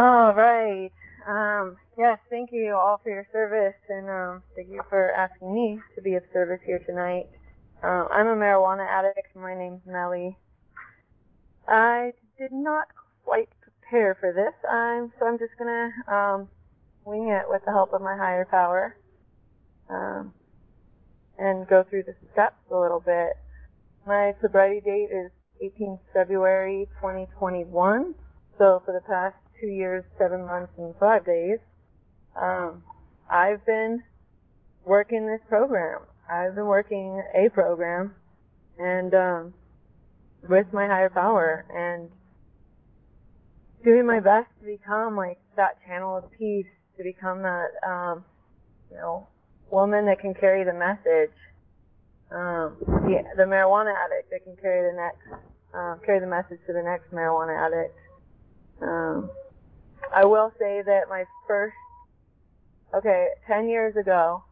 All right. Um, yes, thank you all for your service, and um, thank you for asking me to be of service here tonight. Uh, I'm a marijuana addict. My name's Meli. I did not quite prepare for this, I'm, so I'm just gonna um, wing it with the help of my higher power, um, and go through the steps a little bit. My sobriety date is 18 February 2021. So for the past two years, seven months, and five days, um, I've been working this program. I've been working a program, and um, with my higher power, and doing my best to become like that channel of peace, to become that, um, you know, woman that can carry the message, um, the, the marijuana addict that can carry the next, uh, carry the message to the next marijuana addict. Um, I will say that my first, okay, 10 years ago,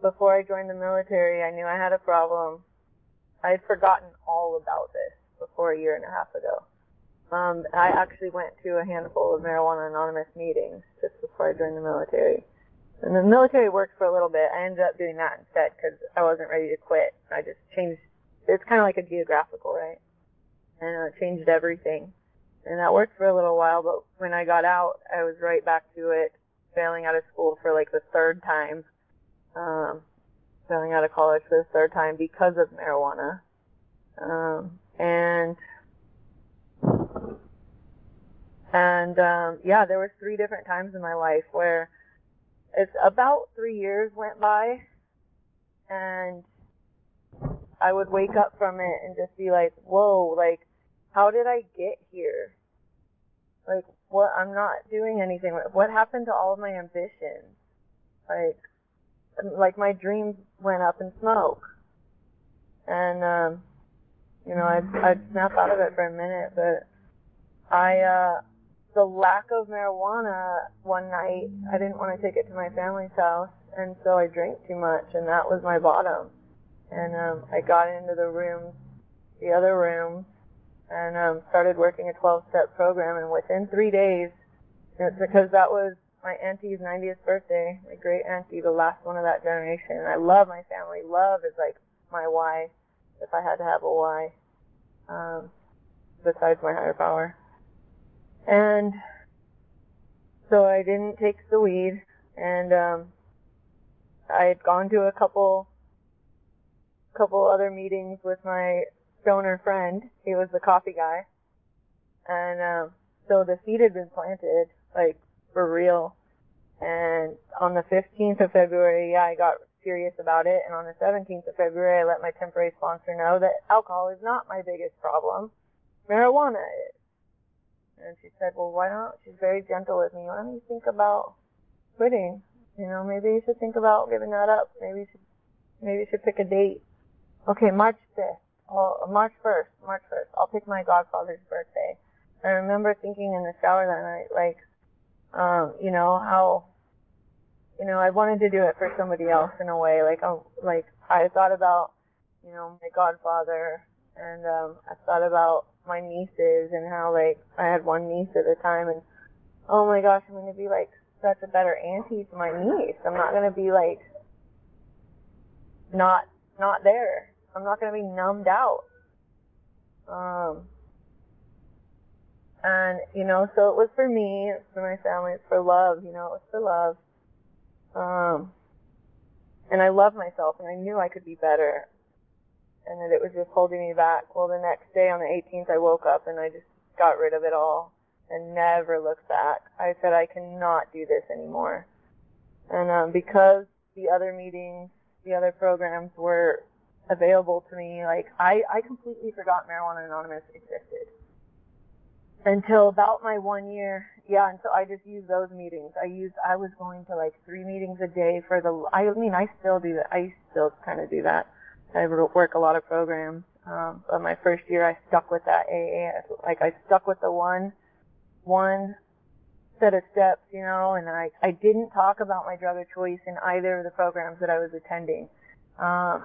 before I joined the military, I knew I had a problem. I had forgotten all about this before a year and a half ago. Um, I actually went to a handful of Marijuana Anonymous meetings just before I joined the military. And the military worked for a little bit. I ended up doing that instead because I wasn't ready to quit. I just changed. It's kind of like a geographical, right? And it changed everything and that worked for a little while. But when I got out, I was right back to it, failing out of school for like the third time, um, failing out of college for the third time because of marijuana, um, and and um, yeah, there were three different times in my life where it's about three years went by, and I would wake up from it and just be like, whoa, like how did I get here? Like, what? I'm not doing anything. What happened to all of my ambitions? Like, like my dreams went up in smoke. And, um, you know, I'd, I'd snap out of it for a minute, but I, uh, the lack of marijuana one night, I didn't want to take it to my family's house, and so I drank too much, and that was my bottom. And um, I got into the rooms, the other rooms, and um, started working a 12-step program. And within three days, because that was my auntie's 90th birthday, my great auntie, the last one of that generation. And I love my family. Love is like my why, if I had to have a why, um, besides my higher power. And so I didn't take the weed, and um, I had gone to a couple couple other meetings with my stoner friend. He was the coffee guy. And um, so the seed had been planted, like for real. And on the 15th of February, yeah, I got serious about it. And on the 17th of February, I let my temporary sponsor know that alcohol is not my biggest problem. Marijuana is. And she said, well, why not? She's very gentle with me. Why don't you think about quitting? You know, maybe you should think about giving that up. Maybe you should, maybe you should pick a date. Okay, March 5th. Oh, March 1st, March 1st. I'll pick my godfather's birthday. I remember thinking in the shower that night, like, um, you know, how, you know, I wanted to do it for somebody else in a way. Like, oh, like I thought about, you know, my godfather, and um, I thought about my nieces and how like I had one niece at the time, and oh my gosh, I'm gonna be like such a better auntie to my niece. I'm not gonna be like not not there I'm not going to be numbed out. Um, and, you know, so it was for me, it's for my family, it's for love, you know, it's for love. Um, and I love myself and I knew I could be better and that it was just holding me back. Well, the next day on the 18th, I woke up and I just got rid of it all and never looked back. I said, I cannot do this anymore. And um, because the other meetings, the other programs were available to me. Like I, I completely forgot Marijuana Anonymous existed until about my one year. Yeah, and so I just used those meetings. I used I was going to like three meetings a day for the. I mean, I still do that. I still kind of do that. I work a lot of programs. Um, but my first year, I stuck with that AA. Like I stuck with the one, one set of steps, you know, and I I didn't talk about my drug of choice in either of the programs that I was attending. Um,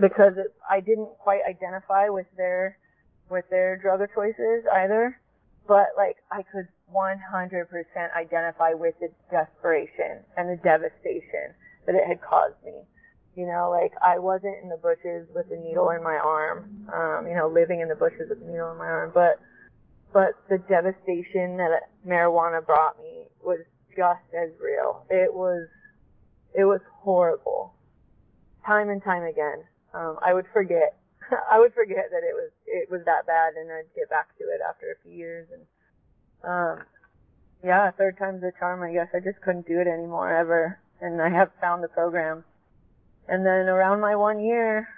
because it, I didn't quite identify with their with their drug of choices either. but like I could 100% identify with the desperation and the devastation that it had caused me. You know, like I wasn't in the bushes with a needle in my arm, um, you know, living in the bushes with a needle in my arm, but but the devastation that marijuana brought me was just as real. It was it was horrible. Time and time again. Um, I would forget. I would forget that it was it was that bad and I'd get back to it after a few years and um yeah, third time's the charm I guess. I just couldn't do it anymore ever. And I have found the program. And then around my one year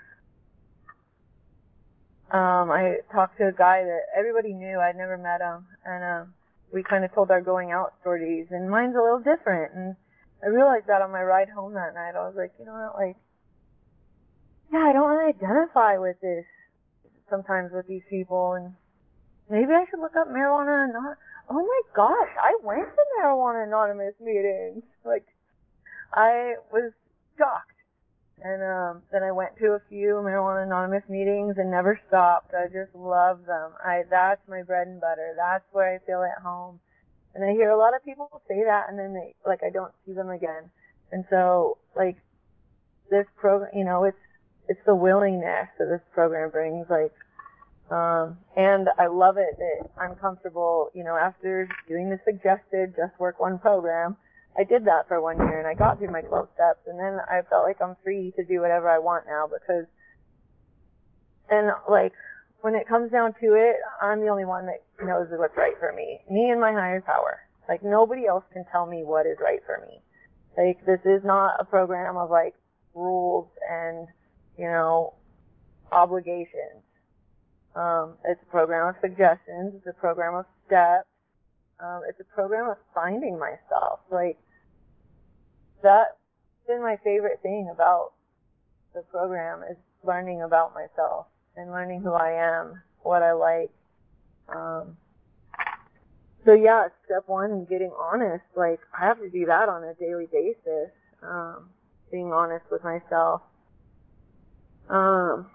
um I talked to a guy that everybody knew, I'd never met him and um we kind of told our going out stories and mine's a little different and I realized that on my ride home that night. I was like, you know what, like yeah, I don't really identify with this sometimes with these people and maybe I should look up marijuana anonymous. Oh my gosh, I went to marijuana anonymous meetings. Like I was shocked. And um then I went to a few marijuana anonymous meetings and never stopped. I just love them. I that's my bread and butter. That's where I feel at home. And I hear a lot of people say that and then they like I don't see them again. And so like this program, you know, it's it's the willingness that this program brings, like, um, and I love it that I'm comfortable, you know, after doing the suggested just work one program, I did that for one year and I got through my 12 steps and then I felt like I'm free to do whatever I want now because, and like, when it comes down to it, I'm the only one that knows what's right for me. Me and my higher power. Like nobody else can tell me what is right for me. Like this is not a program of like rules and you know, obligations. Um, it's a program of suggestions. It's a program of steps. Um, it's a program of finding myself. Like that's been my favorite thing about the program is learning about myself and learning who I am, what I like. Um, so yeah, step one, is getting honest. Like I have to do that on a daily basis. Um, being honest with myself um,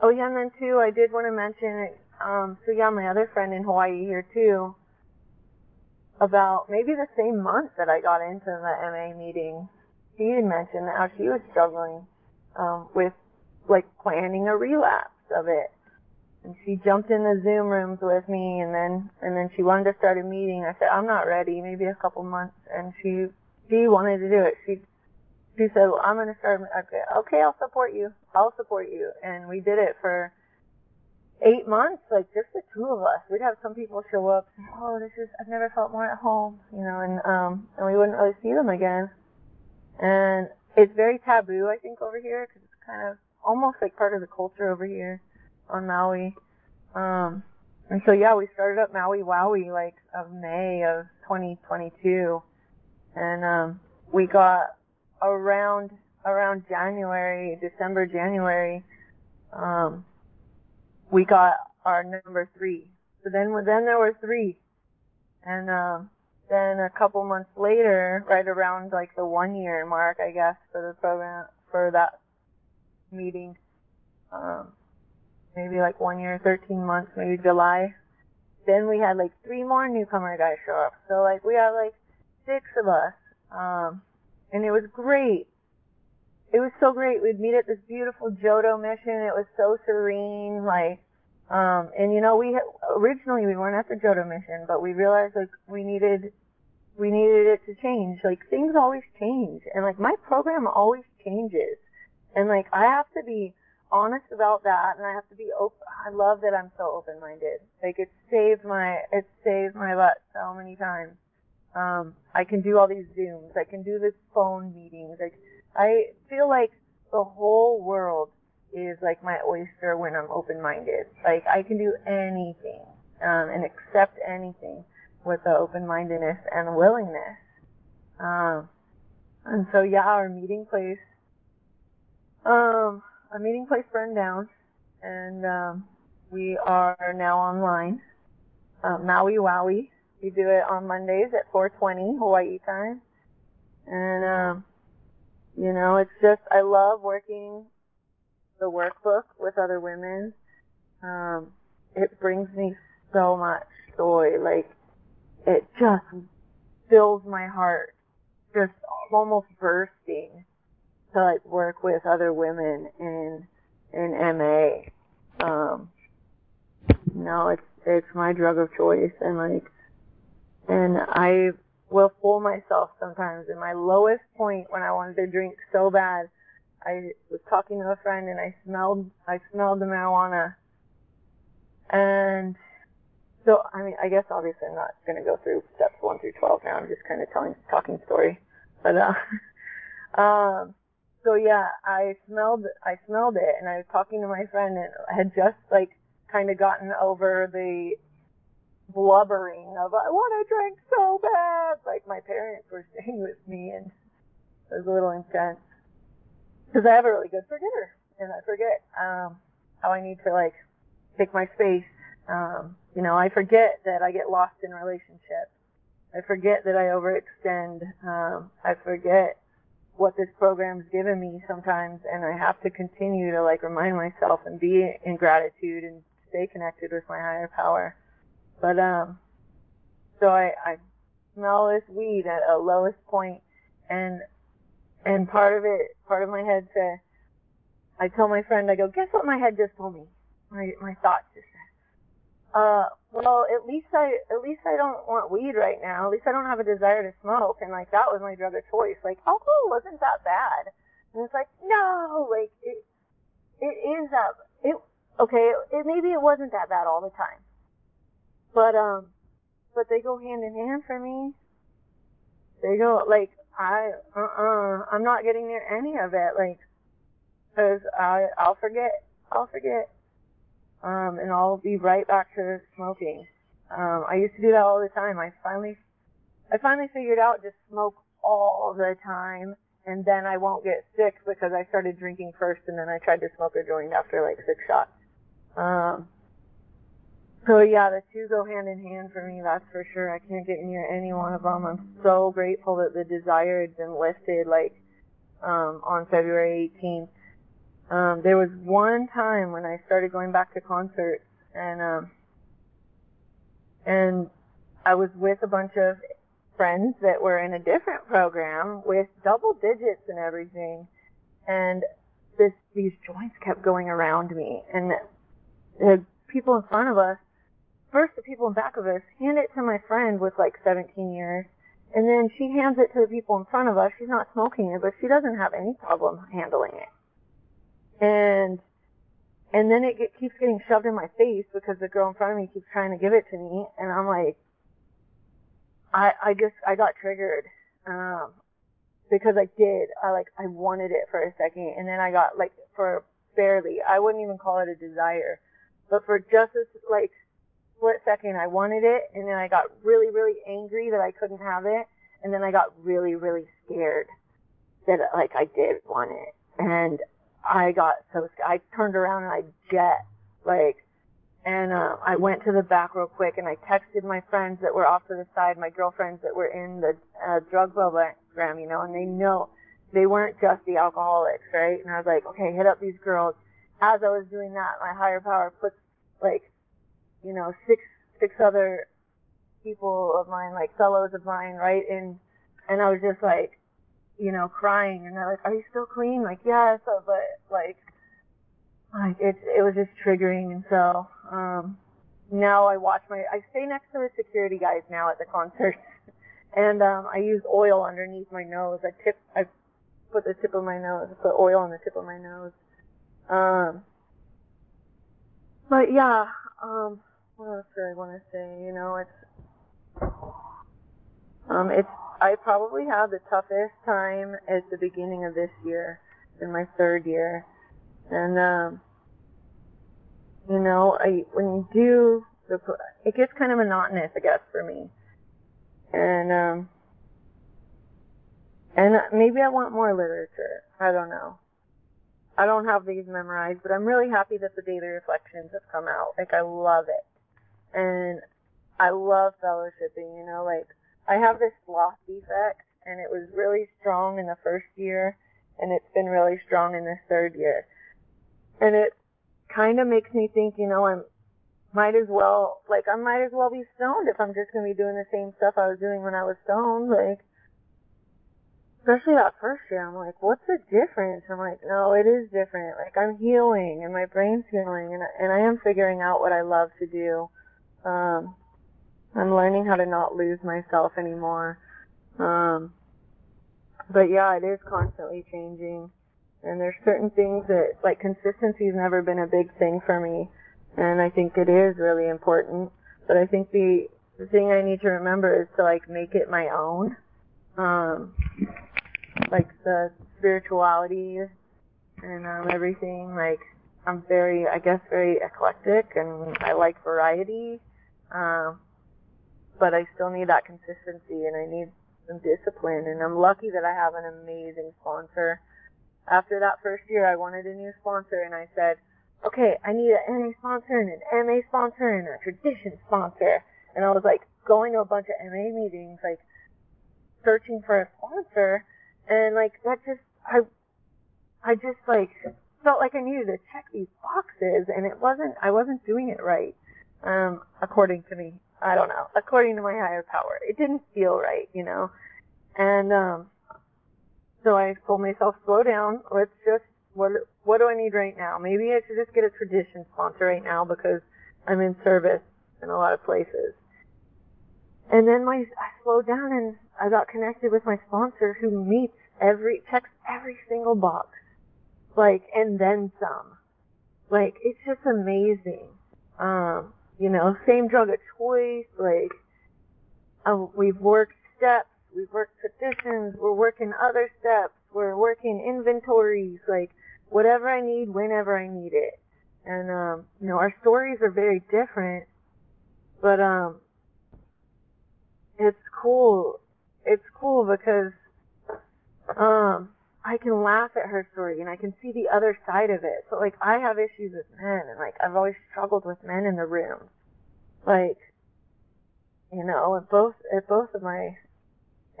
oh yeah, and then too, I did want to mention, um, so yeah, my other friend in Hawaii here too, about maybe the same month that I got into the MA meeting, she had mentioned how she was struggling um, with like planning a relapse of it. And she jumped in the Zoom rooms with me, and then and then she wanted to start a meeting. I said I'm not ready, maybe a couple months, and she she wanted to do it. She she said, well, I'm going to start. Okay, okay, I'll support you. I'll support you. And we did it for eight months, like just the two of us. We'd have some people show up. Oh, this is, I've never felt more at home, you know, and, um, and we wouldn't really see them again. And it's very taboo, I think, over here because it's kind of almost like part of the culture over here on Maui. Um, and so yeah, we started up Maui Wowie like of May of 2022. And, um, we got around around January, December, January, um, we got our number three. So then, then there were three, and um, then a couple months later, right around like the one year mark, I guess, for the program for that meeting, um, maybe like one year, 13 months, maybe July. Then we had like three more newcomer guys show up. So like we had like six of us. Um, and it was great. It was so great. We'd meet at this beautiful Jodo mission. It was so serene, like, um, and you know, we originally we weren't at the Jodo mission, but we realized like we needed we needed it to change. Like things always change, and like my program always changes, and like I have to be honest about that, and I have to be open. I love that I'm so open-minded. Like it saved my it saved my butt so many times. Um, I can do all these Zooms. I can do the phone meetings. Like, I feel like the whole world is like my oyster when I'm open-minded. Like, I can do anything, um, and accept anything with the open-mindedness and willingness. Um, and so yeah, our meeting place, um, our meeting place burned down, and um, we are now online. Um, Maui Wowie we do it on Mondays at 4:20 Hawaii time, and um, you know, it's just I love working the workbook with other women. Um, it brings me so much joy. Like it just fills my heart, just almost bursting to like work with other women in in MA. Um, no, it's it's my drug of choice, and like, and I will fool myself sometimes. In my lowest point, when I wanted to drink so bad, I was talking to a friend, and I smelled I smelled the marijuana, and so I mean, I guess obviously I'm not going to go through steps one through twelve now. I'm just kind of telling talking story, but uh, um so yeah, I smelled I smelled it, and I was talking to my friend, and I had just like kind of gotten over the blubbering of I want to drink so bad. Like my parents were staying with me, and it was a little intense because I have a really good forgetter, and I forget um, how I need to like take my space. Um, you know, I forget that I get lost in relationships. I forget that I overextend. Um, I forget what this program's given me sometimes and I have to continue to like remind myself and be in gratitude and stay connected with my higher power. But um so I, I smell this weed at a lowest point and and part of it part of my head said I tell my friend, I go, guess what my head just told me? My my thoughts just said, uh, well, at least I, at least I don't want weed right now. At least I don't have a desire to smoke. And like that was my drug of choice. Like alcohol wasn't that bad. And it's like no, like it, it is that. It okay. It maybe it wasn't that bad all the time. But um, but they go hand in hand for me. They go like I uh uh-uh, uh. I'm not getting near any of it. Like, cause I I'll forget. I'll forget um, and I'll be right back to smoking. Um, I used to do that all the time. I finally, I finally figured out just smoke all the time, and then I won't get sick because I started drinking first, and then I tried to smoke a joint after like six shots. Um, so yeah, the two go hand in hand for me. That's for sure. I can't get near any one of them. I'm so grateful that the desire had been lifted, like um, on February 18th. Um, there was one time when I started going back to concerts and um and I was with a bunch of friends that were in a different program with double digits and everything and this these joints kept going around me and the people in front of us first the people in back of us hand it to my friend with like 17 years and then she hands it to the people in front of us. She's not smoking it but she doesn't have any problem handling it. And and then it get, keeps getting shoved in my face because the girl in front of me keeps trying to give it to me, and I'm like, I I just I got triggered, um, because I did. I like I wanted it for a second, and then I got like for barely I wouldn't even call it a desire, but for just a like split second I wanted it, and then I got really really angry that I couldn't have it, and then I got really really scared that like I did want it, and I got so scared, I turned around and I jet like, and uh, I went to the back real quick and I texted my friends that were off to the side, my girlfriends that were in the uh, drug program, you know, and they know they weren't just the alcoholics, right? And I was like, okay, hit up these girls. As I was doing that, my higher power puts like, you know, six six other people of mine, like fellows of mine, right? And and I was just like, you know, crying, and they're like, "Are you still clean?" Like, yes, yeah, so, but like, like it it was just triggering, and so um, now I watch my I stay next to the security guys now at the concerts, and um, I use oil underneath my nose. I tip I put the tip of my nose, put oil on the tip of my nose. Um, but yeah, um, what else do I want to say? You know, it's um, it's I probably had the toughest time at the beginning of this year, in my third year, and um, you know, I when you do the, it gets kind of monotonous, I guess, for me, and um, and maybe I want more literature. I don't know. I don't have these memorized, but I'm really happy that the daily reflections have come out. Like I love it, and I love fellowshipping. You know, like I have this sloth defect, and it was really strong in the first year, and it's been really strong in this third year. And it kind of makes me think, you know, I'm might as well like I might as well be stoned if I'm just gonna be doing the same stuff I was doing when I was stoned. Like especially that first year, I'm like, what's the difference? I'm like, no, it is different. Like I'm healing and my brain's healing and and I am figuring out what I love to do. Um I'm learning how to not lose myself anymore. Um but yeah, it is constantly changing. And there's certain things that like consistency's never been a big thing for me and I think it is really important. But I think the the thing I need to remember is to like make it my own. Um, like the spirituality and um, everything. Like I'm very, I guess, very eclectic, and I like variety. Um, but I still need that consistency, and I need some discipline. And I'm lucky that I have an amazing sponsor. After that first year, I wanted a new sponsor, and I said, okay, I need an NA sponsor and an MA sponsor and a tradition sponsor. And I was like going to a bunch of MA meetings, like searching for a sponsor. And like that just, I, I just like felt like I needed to check these boxes and it wasn't, I wasn't doing it right. Um, according to me. I don't know. According to my higher power. It didn't feel right, you know? And, um, so I told myself, slow down. Let's just what what do I need right now? Maybe I should just get a tradition sponsor right now because I'm in service in a lot of places. And then my I slowed down and I got connected with my sponsor who meets every checks every single box. Like and then some. Like it's just amazing. Um, you know, same drug of choice, like um, we've worked steps, we've worked traditions, we're working other steps, we're working inventories, like whatever I need whenever I need it. And um, you know, our stories are very different, but um, it's cool. It's cool because um, I can laugh at her story and I can see the other side of it. So like, I have issues with men, and like I've always struggled with men in the room. Like, you know, at both at both of my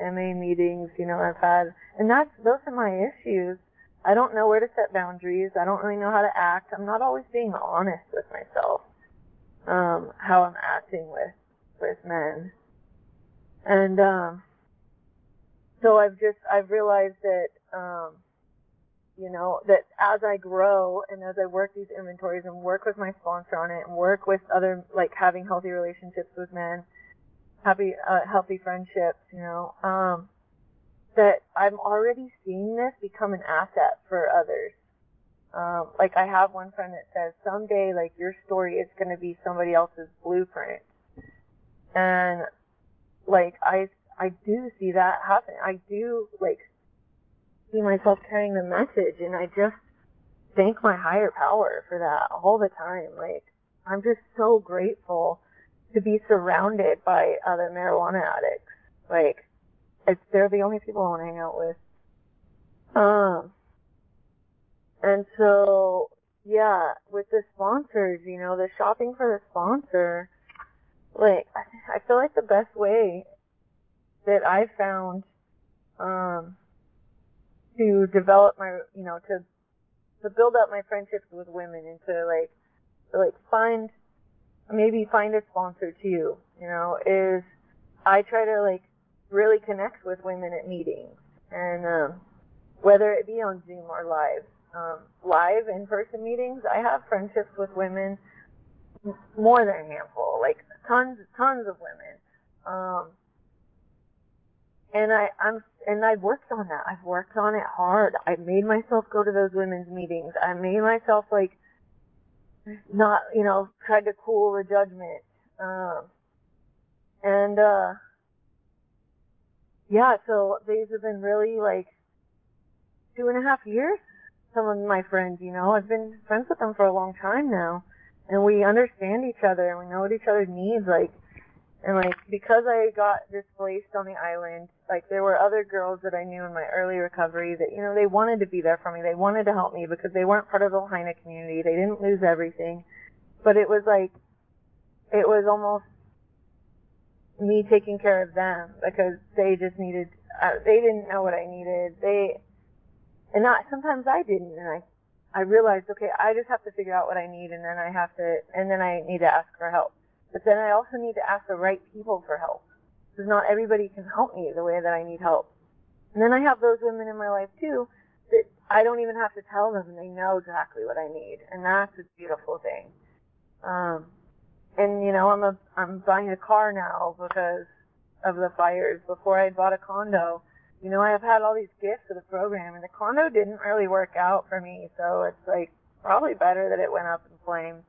MA meetings, you know, I've had, and that's those are my issues I don't know where to set boundaries. I don't really know how to act. I'm not always being honest with myself. Um, how I'm acting with with men. And um so I've just I've realized that um you know, that as I grow and as I work these inventories and work with my sponsor on it and work with other like having healthy relationships with men, happy uh, healthy friendships, you know, um that I'm already seeing this become an asset for others. Um, like I have one friend that says someday, like your story is going to be somebody else's blueprint, and like I, I do see that happen. I do like see myself carrying the message, and I just thank my higher power for that all the time. Like I'm just so grateful to be surrounded by other marijuana addicts. Like it's they're the only people I want to hang out with. Um, and so yeah, with the sponsors, you know, the shopping for the sponsor, like I feel like the best way that I found um, to develop my, you know, to to build up my friendships with women and to like to like find maybe find a sponsor too, you know, is I try to like really connect with women at meetings, and um, whether it be on Zoom or live. Um, live in-person meetings, I have friendships with women, more than a handful, like tons, tons of women. Um, and I, I'm, and I've worked on that. I've worked on it hard. I've made myself go to those women's meetings. I made myself like, not, you know, tried to cool the judgment. Um, and, uh, yeah, so these have been really like two and a half years. Some of my friends, you know, I've been friends with them for a long time now, and we understand each other and we know what each other needs. Like, and like because I got displaced on the island, like there were other girls that I knew in my early recovery that you know they wanted to be there for me. They wanted to help me because they weren't part of the Lahaina community. They didn't lose everything, but it was like it was almost me taking care of them because they just needed uh, they didn't know what I needed they and not sometimes I didn't and I I realized, okay, I just have to figure out what I need and then I have to, and then I need to ask for help. But then I also need to ask the right people for help. Because not everybody can help me the way that I need help. And then I have those women in my life too that I don't even have to tell them and they know exactly what I need. And that's a beautiful thing. Um, and you know, I'm a, I'm buying a car now because of the fires. Before I bought a condo, you know, I have had all these gifts of the program and the condo didn't really work out for me. So it's like probably better that it went up in flames.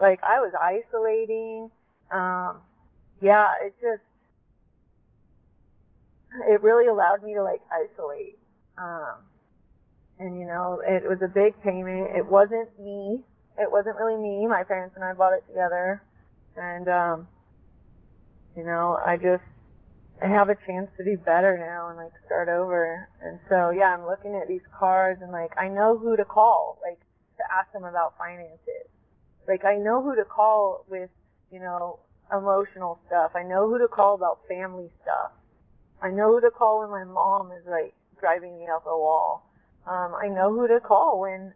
Like I was isolating. Um, yeah, it just, it really allowed me to like isolate. Um, and you know, it was a big payment. It wasn't me. It wasn't really me. My parents and I bought it together. And, um, you know, I just, I have a chance to do better now and like start over. And so, yeah, I'm looking at these cars and like, I know who to call, like to ask them about finances. Like I know who to call with, you know, emotional stuff. I know who to call about family stuff. I know who to call when my mom is like driving me up a wall. Um, I know who to call when,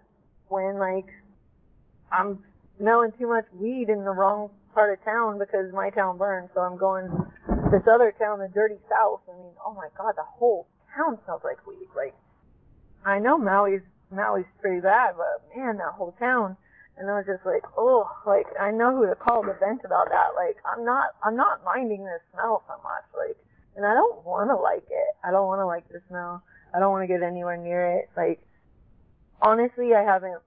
when like I'm smelling too much weed in the wrong part of town because my town burned, so I'm going this other town, the dirty south. I mean, oh my god, the whole town smells like weed. Like, I know Maui's Maui's pretty bad, but man, that whole town. And I was just like, oh, like I know who to call to vent about that. Like, I'm not, I'm not minding this smell so much. Like, and I don't want to like it. I don't want to like the smell. I don't want to get anywhere near it. Like, honestly, I haven't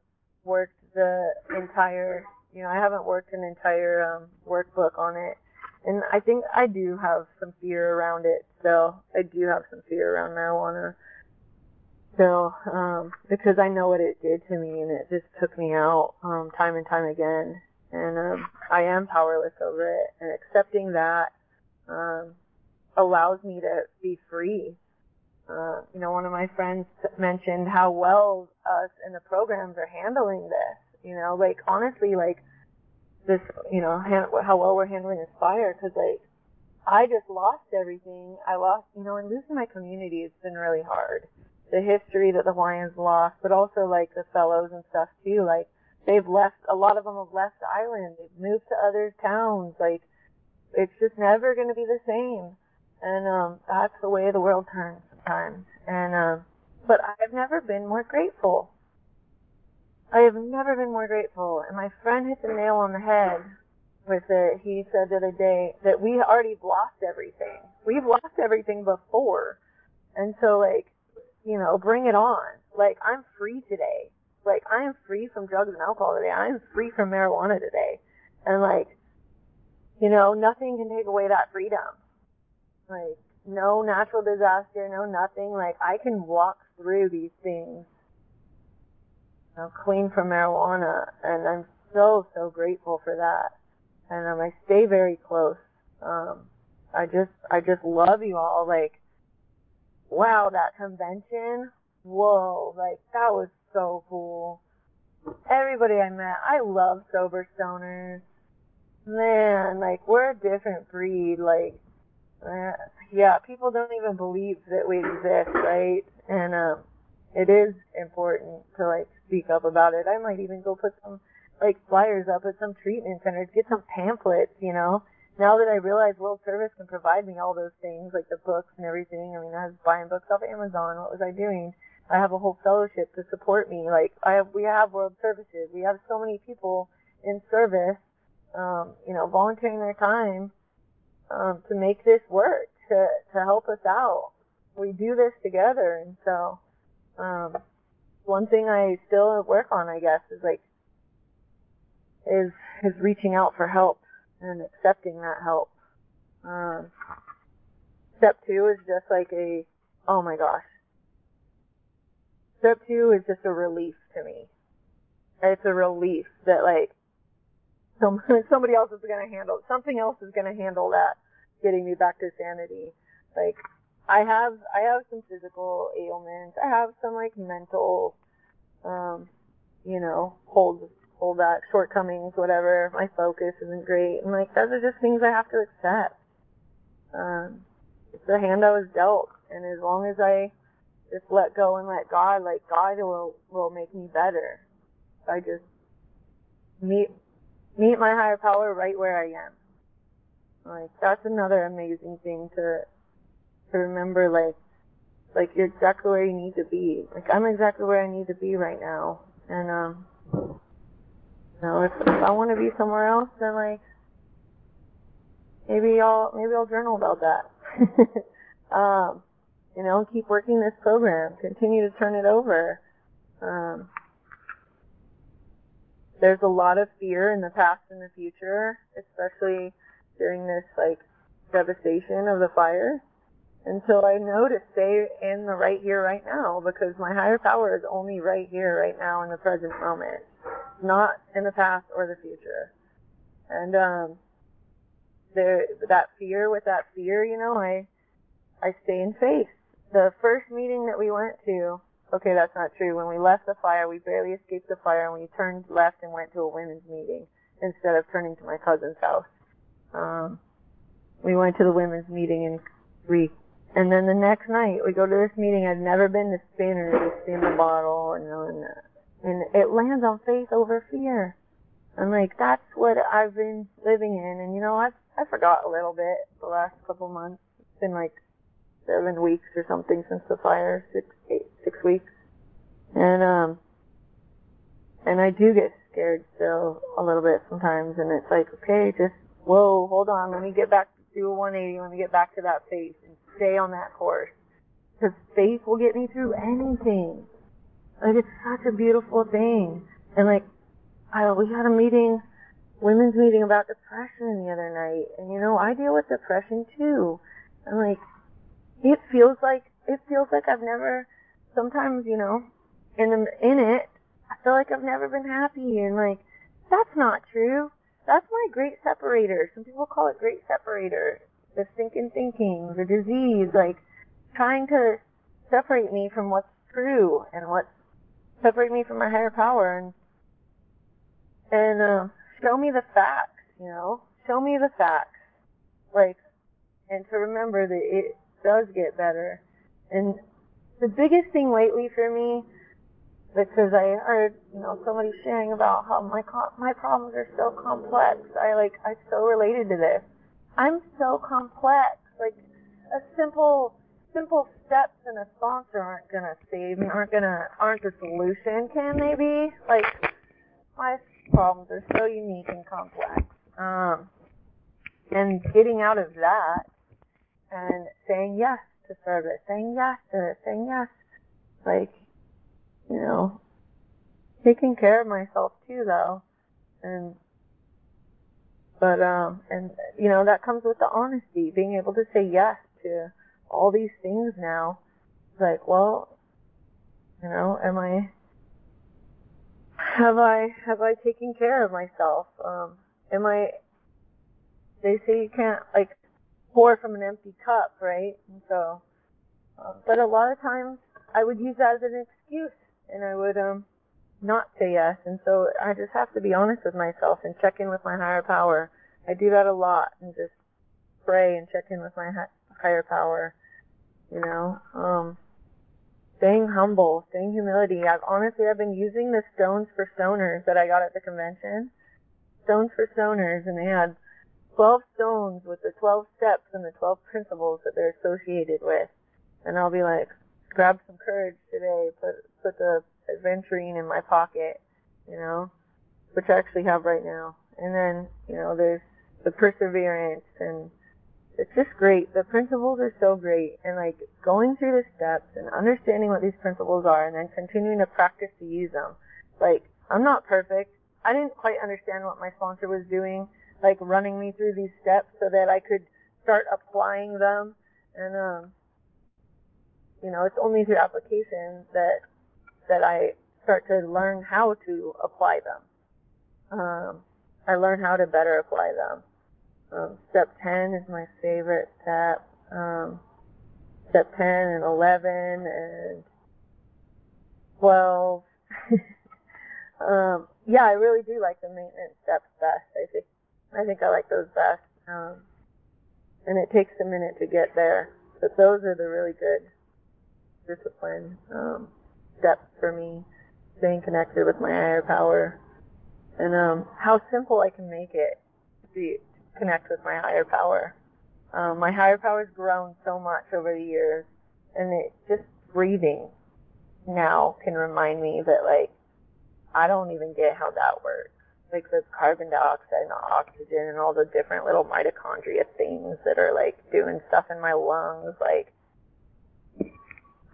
worked the entire you know, I haven't worked an entire um, workbook on it, and I think I do have some fear around it. Still, I do have some fear around marijuana. So, um, because I know what it did to me, and it just took me out um, time and time again, and um, I am powerless over it. And accepting that um, allows me to be free. Uh, you know, one of my friends mentioned how well us in the programs are handling this you know, like honestly, like this, you know, how well we're handling this fire, because like I just lost everything. I lost, you know, and losing my community has been really hard. The history that the Hawaiians lost, but also like the fellows and stuff too. Like they've left, a lot of them have left the island. They've moved to other towns. Like it's just never going to be the same. And um, that's the way the world turns sometimes. And um, but I've never been more grateful. I have never been more grateful. And my friend hit the nail on the head with it. He said the other day that we already lost everything. We've lost everything before. And so like, you know, bring it on. Like I'm free today. Like I am free from drugs and alcohol today. I am free from marijuana today. And like, you know, nothing can take away that freedom. Like no natural disaster, no nothing. Like I can walk through these things I'm clean from marijuana, and I'm so so grateful for that. And um, I stay very close. Um, I just I just love you all. Like, wow, that convention, whoa, like that was so cool. Everybody I met, I love sober stoners. Man, like we're a different breed. Like, uh, yeah, people don't even believe that we exist, right? And um, it is important to like speak up about it. I might even go put some like flyers up at some treatment centers, get some pamphlets, you know. Now that I realize World Service can provide me all those things, like the books and everything. I mean, I was buying books off Amazon. What was I doing? I have a whole fellowship to support me. Like I have, we have World Services. We have so many people in service, um, you know, volunteering their time um, to make this work, to to help us out. We do this together, and so um, one thing I still work on, I guess, is like is is reaching out for help and accepting that help. Um, step two is just like a oh my gosh. Step two is just a relief to me. It's a relief that like some, somebody else is going to handle something else is going to handle that getting me back to sanity. Like I have I have some physical ailments. I have some like mental, um, you know, hold hold back shortcomings, whatever. My focus isn't great, and like those are just things I have to accept. Um, it's the hand I was dealt, and as long as I just let go and let God, like God will will make me better. I just meet meet my higher power right where I am. Like that's another amazing thing to to remember. Like like you're exactly where you need to be. Like I'm exactly where I need to be right now. And um, know, if, if I want to be somewhere else, then like maybe I'll maybe I'll journal about that. um, you know, keep working this program, continue to turn it over. Um, there's a lot of fear in the past and the future, especially during this like devastation of the fire. And so I know to stay in the right here, right now, because my higher power is only right here, right now, in the present moment, not in the past or the future. And um, there, that fear, with that fear, you know, I, I stay in faith. The first meeting that we went to, okay, that's not true. When we left the fire, we barely escaped the fire, and we turned left and went to a women's meeting instead of turning to my cousin's house. Um, we went to the women's meeting in Greek and then the next night, we go to this meeting. I'd never been to Spain or to see the bottle, and, and and it lands on faith over fear. I'm like, that's what I've been living in. And you know, I I forgot a little bit the last couple months. It's been like seven weeks or something since the fire, six eight six weeks, and um, and I do get scared still a little bit sometimes. And it's like, okay, just whoa, hold on, let me get back do a 180, let me get back to that faith and stay on that course. Because faith will get me through anything. Like it's such a beautiful thing. And like, I we had a meeting, women's meeting about depression the other night, and you know I deal with depression too. And like, it feels like it feels like I've never. Sometimes you know, in in it, I feel like I've never been happy, and like that's not true. That's my great separator. Some people call it great separator the stinking thinking, the disease, like trying to separate me from what's true and what separate me from my higher power and and uh, show me the facts, you know, show me the facts, like, and to remember that it does get better. And the biggest thing lately for me, because I heard, you know, somebody sharing about how my my problems are so complex. I like I so related to this I'm so complex. Like a simple simple steps in a sponsor aren't gonna save me, aren't gonna aren't the solution, can they be? Like my problems are so unique and complex. Um and getting out of that and saying yes to service, saying yes to it, saying yes. Like, you know, taking care of myself too though. And but um, and you know that comes with the honesty, being able to say yes to all these things now. It's like, well, you know, am I have I have I taken care of myself? Um, am I? They say you can't like pour from an empty cup, right? And so, um, but a lot of times I would use that as an excuse, and I would um not say yes. And so I just have to be honest with myself and check in with my higher power. I do that a lot and just pray and check in with my higher power. You know, um, staying humble, staying humility. I've honestly, I've been using the stones for stoners that I got at the convention. Stones for stoners, and they had 12 stones with the 12 steps and the 12 principles that they're associated with. And I'll be like, grab some courage today, put put the adventuring in my pocket, you know, which I actually have right now. And then, you know, there's the perseverance and it's just great. The principles are so great and like going through the steps and understanding what these principles are and then continuing to practice to use them. Like, I'm not perfect. I didn't quite understand what my sponsor was doing, like running me through these steps so that I could start applying them. And, um, you know, it's only through application that that I start to learn how to apply them. Um, I learn how to better apply them. Um, step 10 is my favorite step. Um, step 10 and 11 and 12. um, yeah, I really do like the maintenance steps best. I think I think I like those best. Um, and it takes a minute to get there, but those are the really good discipline um, steps for me. staying connected with my higher power and um, how simple I can make it be, connect with my higher power. Um, my higher power has grown so much over the years, and it just breathing now can remind me that like I don't even get how that works. Like the carbon dioxide and the oxygen and all the different little mitochondria things that are like doing stuff in my lungs, like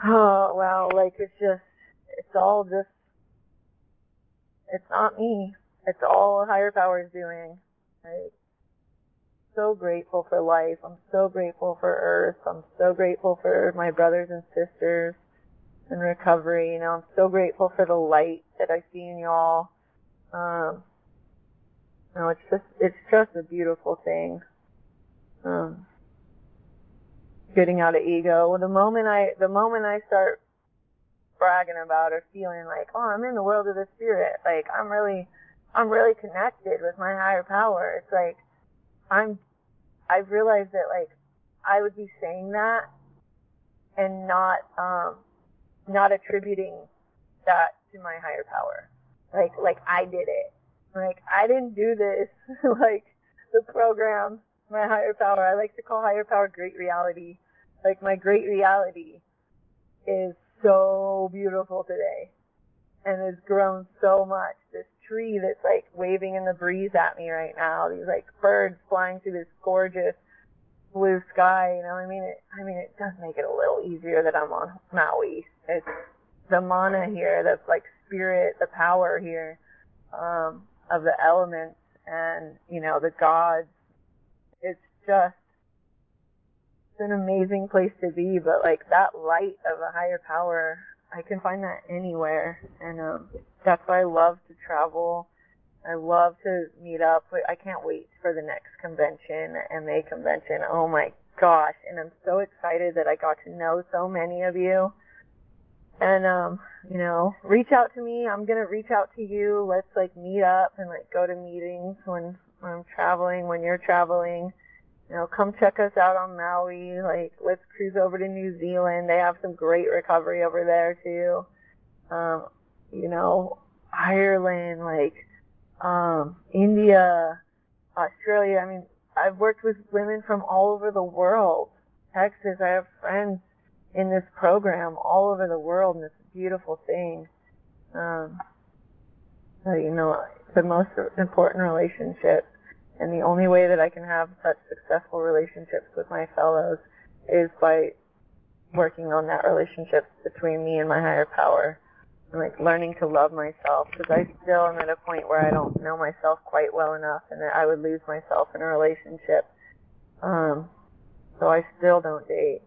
oh wow, like it's just it's all just it's not me. It's all higher powers doing. Like so grateful for life. I'm so grateful for Earth. I'm so grateful for my brothers and sisters in recovery. You know, I'm so grateful for the light that I see in y'all. Um, you know, it's just it's just a beautiful thing. Um, getting out of ego. Well the moment I the moment I start bragging about or feeling like, oh, I'm in the world of the spirit, like I'm really I'm really connected with my higher power. It's like I'm I've realized that like I would be saying that and not um not attributing that to my higher power. Like like I did it. Like I didn't do this. like the program, my higher power. I like to call higher power great reality. Like my great reality is so beautiful today and has grown so much. This tree that's like waving in the breeze at me right now. These like birds flying through this gorgeous blue sky. You know, I mean, it, I mean, it does make it a little easier that I'm on Maui. It's the mana here, the like spirit, the power here um, of the elements, and you know the gods. It's just it's an amazing place to be. But like that light of a higher power, I can find that anywhere, and um, that's why I love to travel. I love to meet up. I can't wait for the next convention, MA convention. Oh my gosh. And I'm so excited that I got to know so many of you. And, um, you know, reach out to me. I'm going to reach out to you. Let's like meet up and like go to meetings when, when I'm traveling, when you're traveling. You know, come check us out on Maui. Like, let's cruise over to New Zealand. They have some great recovery over there too. Um, you know, Ireland, like, um, India, Australia. I mean, I've worked with women from all over the world. Texas, I have friends in this program all over the world, and it's a beautiful thing. Um, so, you know, the most important relationship, and the only way that I can have such successful relationships with my fellows is by working on that relationship between me and my higher power like learning to love myself because I still am at a point where I don't know myself quite well enough and that I would lose myself in a relationship. Um, so I still don't date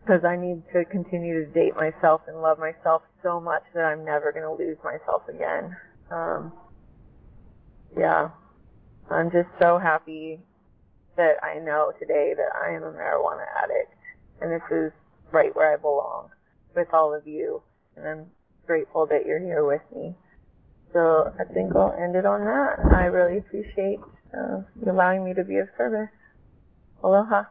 because I need to continue to date myself and love myself so much that I'm never going to lose myself again. Um, yeah, I'm just so happy that I know today that I am a marijuana addict and this is right where I belong with all of you and I'm grateful that you're here with me. So I think I'll end it on that. I really appreciate uh, you allowing me to be of service. Aloha.